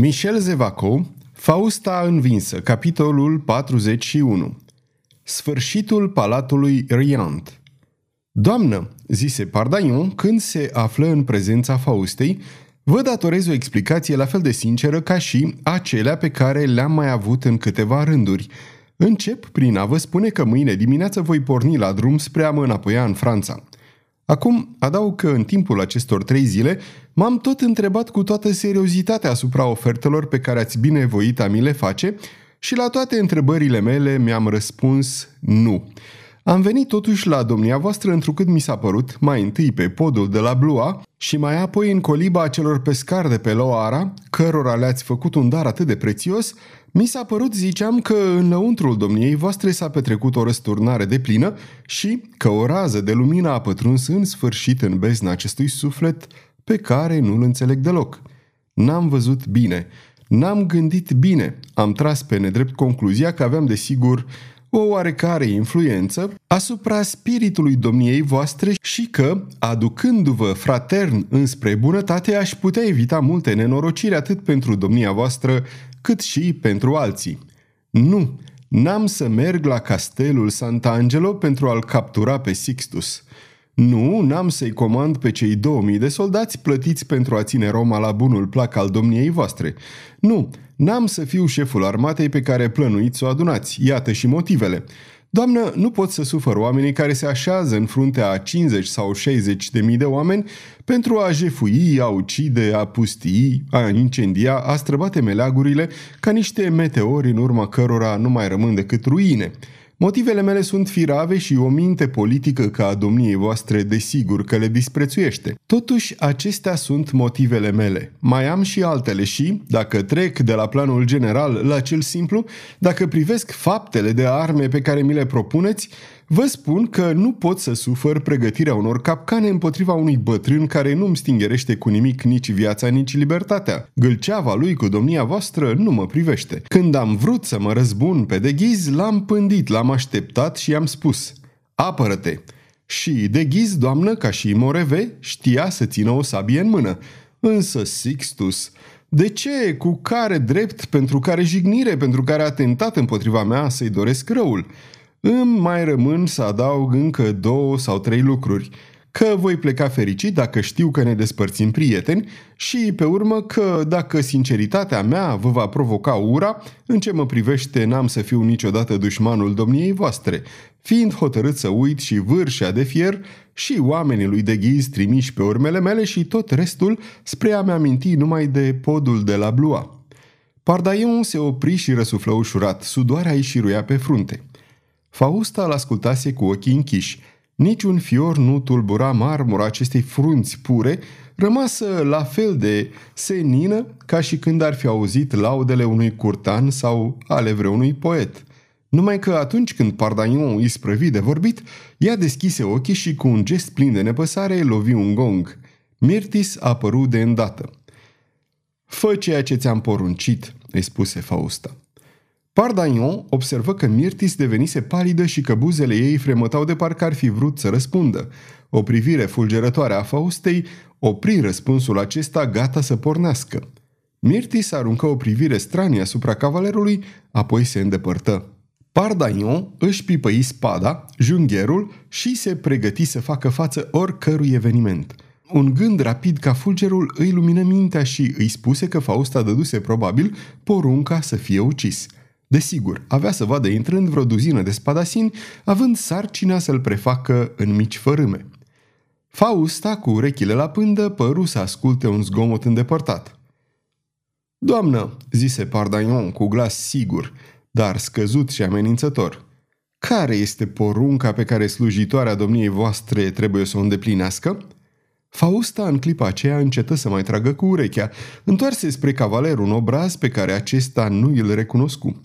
Michel Zevaco, Fausta învinsă, capitolul 41 Sfârșitul palatului Riant Doamnă, zise Pardaion când se află în prezența Faustei, vă datorez o explicație la fel de sinceră ca și acelea pe care le-am mai avut în câteva rânduri. Încep prin a vă spune că mâine dimineață voi porni la drum spre a mă înapoia în Franța. Acum, adaug că în timpul acestor trei zile m-am tot întrebat cu toată seriozitatea asupra ofertelor pe care ați binevoit a mi le face și la toate întrebările mele mi-am răspuns nu. Am venit totuși la domnia voastră întrucât mi s-a părut, mai întâi pe podul de la Blua și mai apoi în coliba celor pescari de pe Loara, cărora le-ați făcut un dar atât de prețios, mi s-a părut, ziceam, că în lăuntrul domniei voastre s-a petrecut o răsturnare de plină și că o rază de lumină a pătruns în sfârșit în bezna acestui suflet pe care nu-l înțeleg deloc. N-am văzut bine, n-am gândit bine, am tras pe nedrept concluzia că aveam de sigur o oarecare influență asupra spiritului domniei voastre și că, aducându-vă fratern înspre bunătate, aș putea evita multe nenorociri atât pentru domnia voastră cât și pentru alții. Nu, n-am să merg la castelul Sant'Angelo pentru a-l captura pe Sixtus. Nu, n-am să-i comand pe cei 2000 de soldați plătiți pentru a ține Roma la bunul plac al domniei voastre. Nu, n-am să fiu șeful armatei pe care plănuiți să o adunați. Iată și motivele. Doamnă, nu pot să sufăr oamenii care se așează în fruntea a 50 sau 60 de mii de oameni pentru a jefui, a ucide, a pustii, a incendia, a străbate meleagurile ca niște meteori în urma cărora nu mai rămân decât ruine. Motivele mele sunt firave și o minte politică ca a domniei voastre desigur că le disprețuiește. Totuși, acestea sunt motivele mele. Mai am și altele și, dacă trec de la planul general la cel simplu, dacă privesc faptele de arme pe care mi le propuneți, Vă spun că nu pot să sufăr pregătirea unor capcane împotriva unui bătrân care nu-mi stingerește cu nimic nici viața, nici libertatea. Gâlceava lui cu domnia voastră nu mă privește. Când am vrut să mă răzbun pe deghiz, l-am pândit, l-am așteptat și i-am spus Apără-te! Și deghiz, doamnă, ca și Moreve, știa să țină o sabie în mână. Însă Sixtus, de ce, cu care drept, pentru care jignire, pentru care atentat împotriva mea să-i doresc răul? Îmi mai rămân să adaug încă două sau trei lucruri. Că voi pleca fericit dacă știu că ne despărțim prieteni și, pe urmă, că dacă sinceritatea mea vă va provoca ura, în ce mă privește n-am să fiu niciodată dușmanul domniei voastre, fiind hotărât să uit și vârșea de fier și oamenii lui de ghiz trimiși pe urmele mele și tot restul spre a-mi aminti numai de podul de la Blua. Pardaion se opri și răsuflă ușurat, sudoarea îi șiruia pe frunte. Fausta îl ascultase cu ochii închiși. Niciun fior nu tulbura marmura acestei frunți pure, rămasă la fel de senină ca și când ar fi auzit laudele unui curtan sau ale vreunui poet. Numai că atunci când Pardagnon îi sprăvi de vorbit, ea deschise ochii și cu un gest plin de nepăsare lovi un gong. Mirtis a apărut de îndată. Fă ceea ce ți-am poruncit, îi spuse Fausta. Pardagnon observă că Mirtis devenise palidă și că buzele ei fremătau de parcă ar fi vrut să răspundă. O privire fulgerătoare a Faustei opri răspunsul acesta gata să pornească. Mirtis aruncă o privire stranie asupra cavalerului, apoi se îndepărtă. Pardagnon își pipăi spada, jungherul și se pregăti să facă față oricărui eveniment. Un gând rapid ca fulgerul îi lumină mintea și îi spuse că Fausta dăduse probabil porunca să fie ucis – Desigur, avea să vadă intrând vreo duzină de spadasini, având sarcina să-l prefacă în mici fărâme. Fausta, cu urechile la pândă, păru să asculte un zgomot îndepărtat. Doamnă, zise Pardagnon cu glas sigur, dar scăzut și amenințător, care este porunca pe care slujitoarea domniei voastre trebuie să o îndeplinească?" Fausta în clipa aceea încetă să mai tragă cu urechea, întoarse spre cavaler un obraz pe care acesta nu îl recunoscu.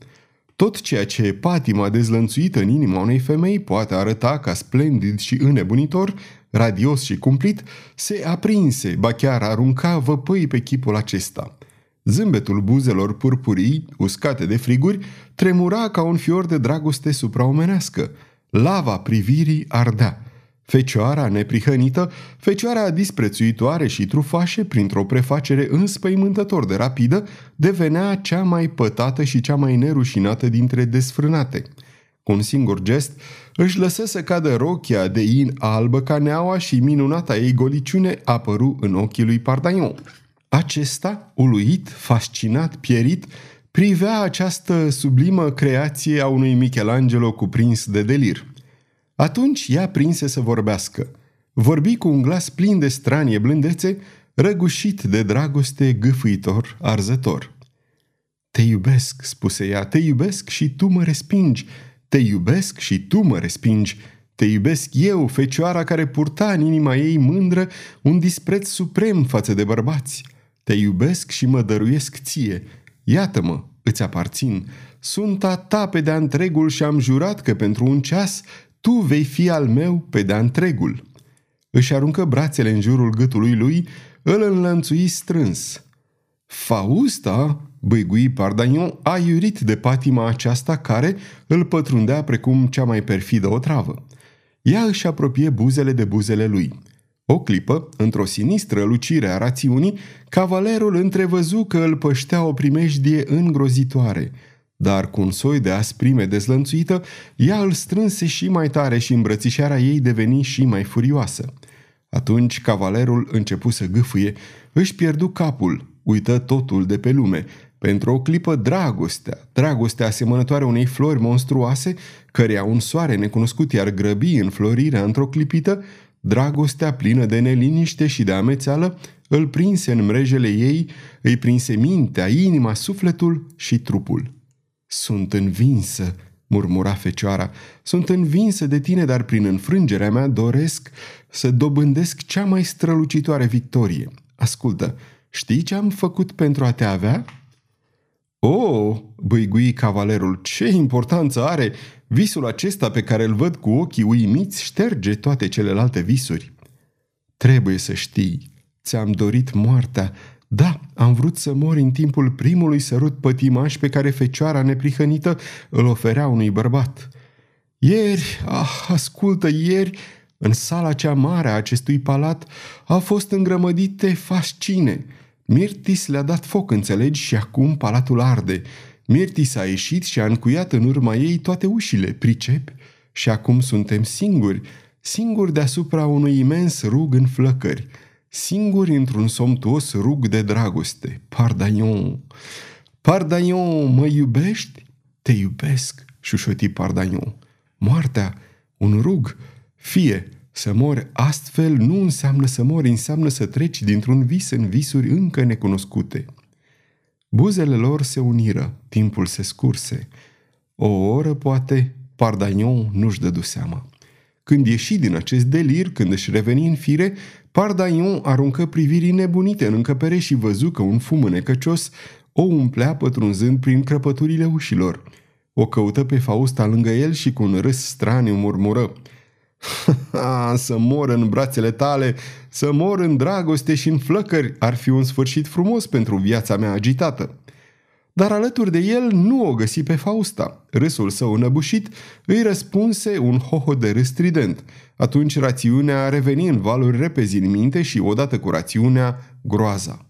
Tot ceea ce patima dezlănțuită în inima unei femei poate arăta ca splendid și înnebunitor, radios și cumplit, se aprinse, ba chiar arunca văpăi pe chipul acesta. Zâmbetul buzelor purpurii, uscate de friguri, tremura ca un fior de dragoste supraomenească. Lava privirii ardea. Fecioara neprihănită, fecioara disprețuitoare și trufașe, printr-o prefacere înspăimântător de rapidă, devenea cea mai pătată și cea mai nerușinată dintre desfrânate. Cu un singur gest, își lăsă să cadă rochia de in albă ca neaua și minunata ei goliciune apăru în ochii lui Pardaion. Acesta, uluit, fascinat, pierit, privea această sublimă creație a unui Michelangelo cuprins de delir – atunci ea prinse să vorbească. Vorbi cu un glas plin de stranie blândețe, răgușit de dragoste gâfâitor, arzător. Te iubesc, spuse ea, te iubesc și tu mă respingi. Te iubesc și tu mă respingi. Te iubesc eu, fecioara care purta în inima ei mândră un dispreț suprem față de bărbați. Te iubesc și mă dăruiesc ție. Iată-mă, îți aparțin. Sunt a ta pe de-a întregul și am jurat că pentru un ceas tu vei fi al meu pe de întregul. Își aruncă brațele în jurul gâtului lui, îl înlănțui strâns. Fausta, băigui Pardagnon, a iurit de patima aceasta care îl pătrundea precum cea mai perfidă otravă. Ea își apropie buzele de buzele lui. O clipă, într-o sinistră lucire a rațiunii, cavalerul întrevăzu că îl păștea o primejdie îngrozitoare – dar cu un soi de asprime dezlănțuită, ea îl strânse și mai tare și îmbrățișarea ei deveni și mai furioasă. Atunci cavalerul începu să gâfâie, își pierdu capul, uită totul de pe lume. Pentru o clipă dragostea, dragostea asemănătoare unei flori monstruoase, căreia un soare necunoscut iar grăbi în florirea într-o clipită, dragostea plină de neliniște și de amețeală, îl prinse în mrejele ei, îi prinse mintea, inima, sufletul și trupul. Sunt învinsă, murmura fecioara, sunt învinsă de tine, dar prin înfrângerea mea doresc să dobândesc cea mai strălucitoare victorie. Ascultă, știi ce am făcut pentru a te avea? O, oh, băigui cavalerul, ce importanță are! Visul acesta pe care îl văd cu ochii uimiți șterge toate celelalte visuri. Trebuie să știi, ți-am dorit moartea, da, am vrut să mor în timpul primului sărut pătimaș pe care fecioara neprihănită îl oferea unui bărbat. Ieri, ah, ascultă, ieri, în sala cea mare a acestui palat au fost îngrămădite fascine. Mirtis le-a dat foc, înțelegi, și acum palatul arde. Mirtis a ieșit și a încuiat în urma ei toate ușile, pricepi? Și acum suntem singuri, singuri deasupra unui imens rug în flăcări – singuri într-un somtuos rug de dragoste. Pardaion! Pardaion, mă iubești? Te iubesc, șușoti Pardaion. Moartea, un rug, fie, să mori astfel nu înseamnă să mori, înseamnă să treci dintr-un vis în visuri încă necunoscute. Buzele lor se uniră, timpul se scurse. O oră, poate, Pardaion nu-și dădu seama. Când ieși din acest delir, când își reveni în fire, Pardaion aruncă privirii nebunite în încăpere și văzu că un fum înecăcios o umplea pătrunzând prin crăpăturile ușilor. O căută pe Fausta lângă el și cu un râs straniu murmură Să mor în brațele tale, să mor în dragoste și în flăcări, ar fi un sfârșit frumos pentru viața mea agitată. Dar alături de el nu o găsi pe Fausta. Râsul său înăbușit îi răspunse un hoho de râs strident. Atunci rațiunea reveni în valuri repezi în minte și, odată cu rațiunea, groaza.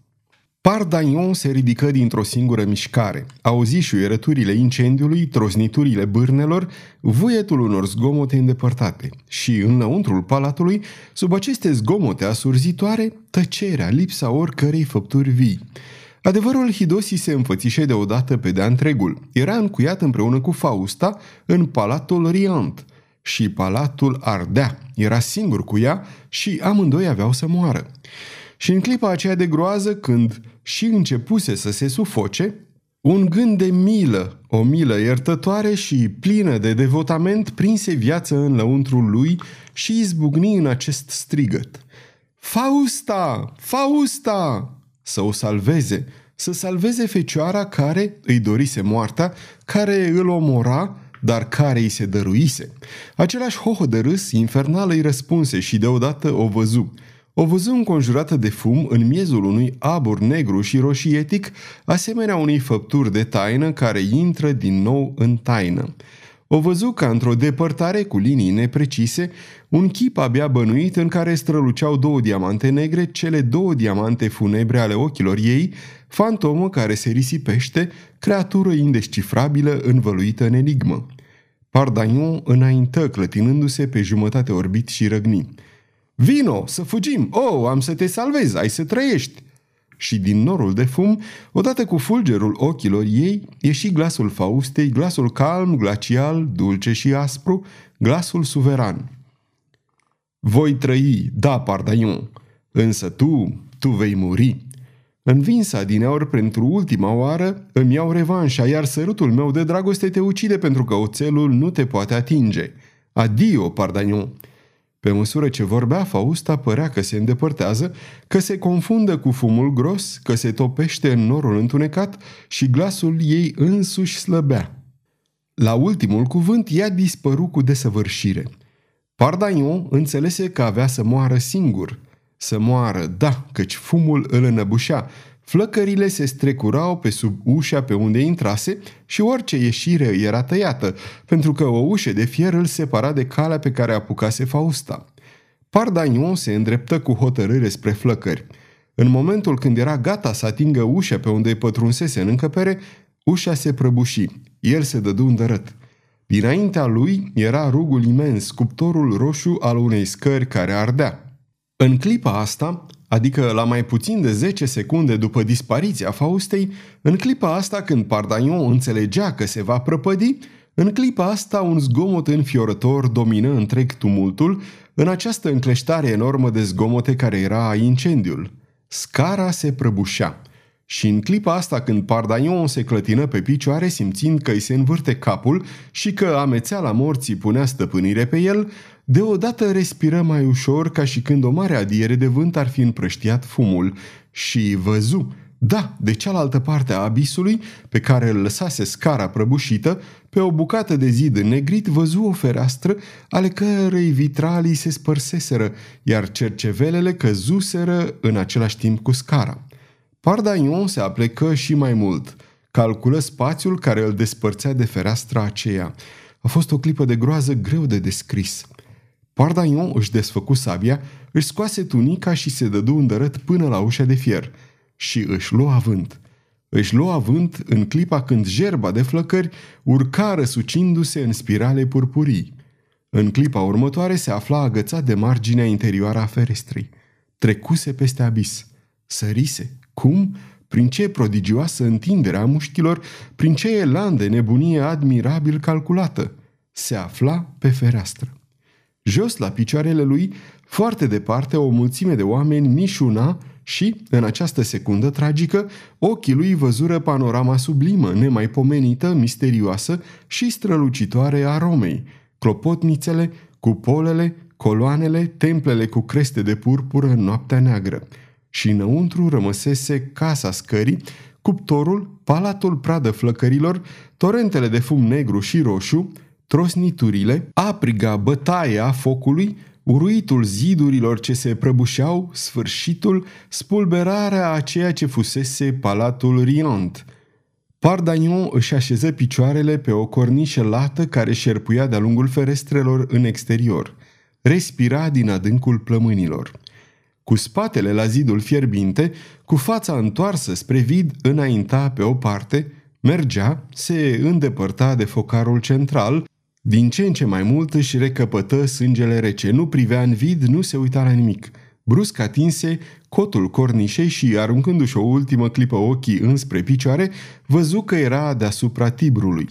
Pardaion se ridică dintr-o singură mișcare. Auzi șuierăturile incendiului, trosniturile bârnelor, vuietul unor zgomote îndepărtate. Și, înăuntrul palatului, sub aceste zgomote asurzitoare, tăcerea, lipsa oricărei făpturi vii. Adevărul Hidosii se înfățișe deodată pe de-a întregul. Era încuiat împreună cu Fausta în palatul Riant și palatul ardea. Era singur cu ea și amândoi aveau să moară. Și în clipa aceea de groază, când și începuse să se sufoce, un gând de milă, o milă iertătoare și plină de devotament, prinse viață în lăuntrul lui și izbucni în acest strigăt. Fausta! Fausta! Să o salveze, să salveze fecioara care îi dorise moartea, care îl omora, dar care îi se dăruise. Același hoho de râs infernal îi răspunse și deodată o văzu. O văzu înconjurată de fum în miezul unui abur negru și roșietic, asemenea unei făpturi de taină care intră din nou în taină. O văzu ca într-o depărtare cu linii neprecise, un chip abia bănuit în care străluceau două diamante negre, cele două diamante funebre ale ochilor ei, fantomă care se risipește, creatură indescifrabilă învăluită în enigmă. Pardagnon înaintă clătinându-se pe jumătate orbit și răgni. Vino, să fugim! Oh, am să te salvez, ai să trăiești!" Și din norul de fum, odată cu fulgerul ochilor ei, ieși glasul Faustei, glasul calm, glacial, dulce și aspru, glasul suveran. Voi trăi, da, Pardaion, însă tu, tu vei muri. Învinsa din aur pentru ultima oară, îmi iau revanșa, iar sărutul meu de dragoste te ucide pentru că oțelul nu te poate atinge. Adio, Pardaion! Pe măsură ce vorbea, Fausta părea că se îndepărtează, că se confundă cu fumul gros, că se topește în norul întunecat și glasul ei însuși slăbea. La ultimul cuvânt, ea dispăru cu desăvârșire. Pardaion înțelese că avea să moară singur. Să moară, da, căci fumul îl înăbușea, Flăcările se strecurau pe sub ușa pe unde intrase și orice ieșire era tăiată, pentru că o ușă de fier îl separa de calea pe care apucase Fausta. Pardagnon se îndreptă cu hotărâre spre flăcări. În momentul când era gata să atingă ușa pe unde pătrunsese în încăpere, ușa se prăbuși. El se dădu îndărât. Dinaintea lui era rugul imens, cuptorul roșu al unei scări care ardea. În clipa asta, adică la mai puțin de 10 secunde după dispariția Faustei, în clipa asta când Pardaion înțelegea că se va prăpădi, în clipa asta un zgomot înfiorător domină întreg tumultul în această încleștare enormă de zgomote care era incendiul. Scara se prăbușea. Și în clipa asta când Pardaion se clătină pe picioare simțind că îi se învârte capul și că amețeala morții punea stăpânire pe el, Deodată respiră mai ușor ca și când o mare adiere de vânt ar fi împrăștiat fumul și văzu, da, de cealaltă parte a abisului, pe care îl lăsase scara prăbușită, pe o bucată de zid negrit văzu o fereastră ale cărei vitralii se spărseseră, iar cercevelele căzuseră în același timp cu scara. Pardaion se aplecă și mai mult. Calculă spațiul care îl despărțea de fereastra aceea. A fost o clipă de groază greu de descris. Pardaion își desfăcu sabia, își scoase tunica și se dădu îndărât până la ușa de fier și își lua avânt. Își lua avânt în clipa când gerba de flăcări urca răsucindu-se în spirale purpurii. În clipa următoare se afla agățat de marginea interioară a ferestrei. Trecuse peste abis. Sărise. Cum? Prin ce prodigioasă întindere a mușchilor, prin ce elan de nebunie admirabil calculată. Se afla pe fereastră. Jos la picioarele lui, foarte departe, o mulțime de oameni mișuna și, în această secundă tragică, ochii lui văzură panorama sublimă, nemaipomenită, misterioasă și strălucitoare a Romei, clopotnițele, cupolele, coloanele, templele cu creste de purpură în noaptea neagră. Și înăuntru rămăsese casa scării, cuptorul, palatul pradă flăcărilor, torentele de fum negru și roșu, trosniturile, apriga bătaia focului, uruitul zidurilor ce se prăbușeau, sfârșitul, spulberarea a ceea ce fusese palatul Riant. Pardagnon își așeză picioarele pe o cornișă lată care șerpuia de-a lungul ferestrelor în exterior. Respira din adâncul plămânilor. Cu spatele la zidul fierbinte, cu fața întoarsă spre vid, înainta pe o parte, mergea, se îndepărta de focarul central, din ce în ce mai mult își recăpătă sângele rece, nu privea în vid, nu se uita la nimic. Brusc atinse cotul cornișei și, aruncându-și o ultimă clipă ochii înspre picioare, văzu că era deasupra tibrului.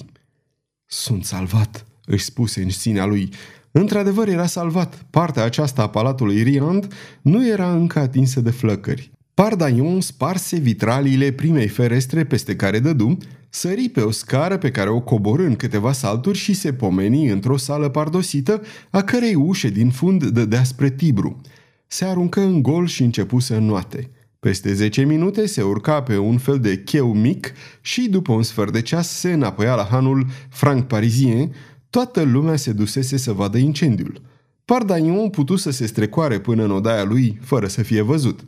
Sunt salvat, își spuse în sinea lui. Într-adevăr era salvat. Partea aceasta a palatului Riand nu era încă atinsă de flăcări. Pardaion sparse vitraliile primei ferestre peste care dădu, sări pe o scară pe care o coborâ în câteva salturi și se pomeni într-o sală pardosită, a cărei ușe din fund dădea spre Tibru. Se aruncă în gol și începu să înnoate. Peste 10 minute se urca pe un fel de cheu mic și după un sfert de ceas se înapoia la hanul Franc Parisien, toată lumea se dusese să vadă incendiul. Pardagnon putu să se strecoare până în odaia lui fără să fie văzut.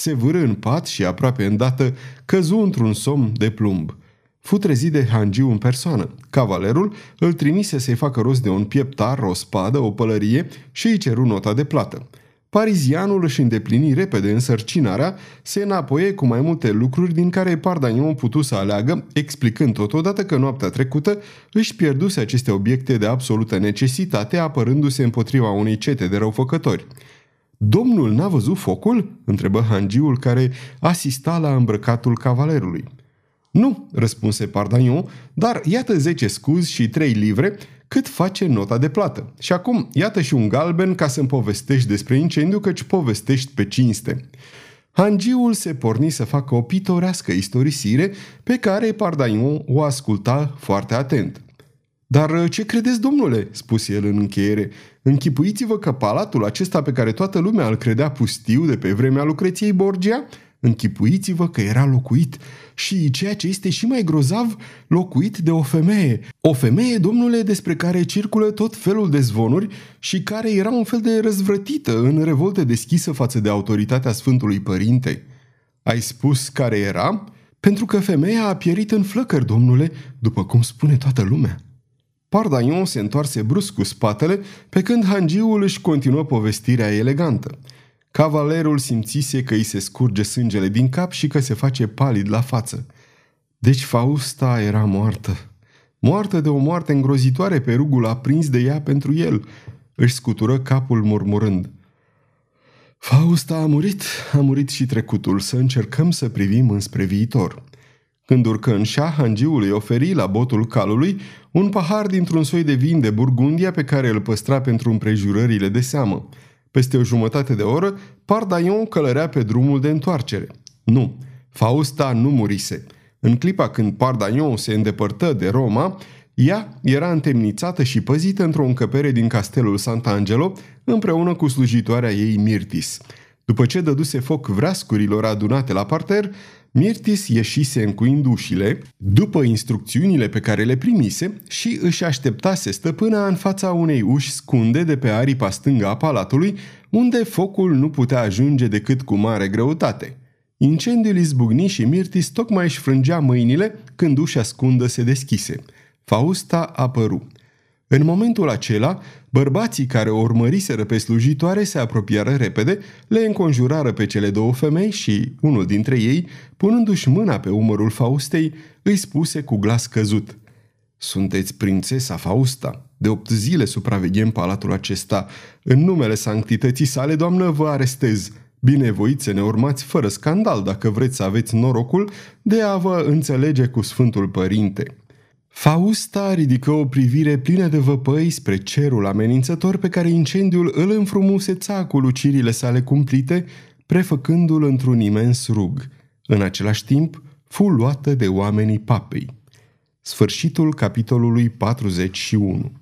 Se vâră în pat și aproape îndată căzu într-un somn de plumb. fu trezit de hangiu în persoană. Cavalerul îl trimise să-i facă rost de un pieptar, o spadă, o pălărie și îi ceru nota de plată. Parizianul își îndeplini repede însărcinarea, se înapoie cu mai multe lucruri din care Pardagnon putu să aleagă, explicând totodată că noaptea trecută își pierduse aceste obiecte de absolută necesitate, apărându-se împotriva unei cete de răufăcători. Domnul n-a văzut focul?" întrebă hangiul care asista la îmbrăcatul cavalerului. Nu, răspunse Pardagnon, dar iată zece scuzi și trei livre cât face nota de plată. Și acum, iată și un galben ca să-mi povestești despre incendiu, căci povestești pe cinste. Hangiul se porni să facă o pitorească istorisire pe care Pardaion o asculta foarte atent. Dar ce credeți, domnule?" spuse el în încheiere. Închipuiți-vă că palatul acesta pe care toată lumea îl credea pustiu de pe vremea Lucreției Borgia Închipuiți-vă că era locuit și, ceea ce este și mai grozav, locuit de o femeie. O femeie, domnule, despre care circulă tot felul de zvonuri și care era un fel de răzvrătită în revolte deschisă față de autoritatea Sfântului Părinte. Ai spus care era? Pentru că femeia a pierit în flăcări, domnule, după cum spune toată lumea. Pardaion se întoarse brusc cu spatele, pe când hangiul își continuă povestirea elegantă. Cavalerul simțise că îi se scurge sângele din cap și că se face palid la față. Deci Fausta era moartă. Moartă de o moarte îngrozitoare pe rugul aprins de ea pentru el. Își scutură capul murmurând. Fausta a murit, a murit și trecutul, să încercăm să privim înspre viitor. Când urcă în șah, hangiul îi oferi la botul calului un pahar dintr-un soi de vin de Burgundia pe care îl păstra pentru împrejurările de seamă. Peste o jumătate de oră, Pardaion călărea pe drumul de întoarcere. Nu, Fausta nu murise. În clipa când Pardaion se îndepărtă de Roma, ea era întemnițată și păzită într-o încăpere din castelul Sant'Angelo, împreună cu slujitoarea ei Mirtis. După ce dăduse foc vreascurilor adunate la parter, Mirtis ieșise încuind ușile, după instrucțiunile pe care le primise și își așteptase stăpâna în fața unei uși scunde de pe aripa stângă a palatului, unde focul nu putea ajunge decât cu mare greutate. Incendiul izbucni și Mirtis tocmai își frângea mâinile când ușa scundă se deschise. Fausta apăru. În momentul acela, bărbații care o urmăriseră pe slujitoare se apropiară repede, le înconjurară pe cele două femei și, unul dintre ei, punându-și mâna pe umărul Faustei, îi spuse cu glas căzut Sunteți prințesa Fausta. De opt zile supraveghem palatul acesta. În numele sanctității sale, doamnă, vă arestez. Binevoiți să ne urmați fără scandal dacă vreți să aveți norocul de a vă înțelege cu Sfântul Părinte. Fausta ridică o privire plină de văpăi spre cerul amenințător pe care incendiul îl înfrumuseța cu lucirile sale cumplite, prefăcându-l într-un imens rug. În același timp, fu luată de oamenii papei. Sfârșitul capitolului 41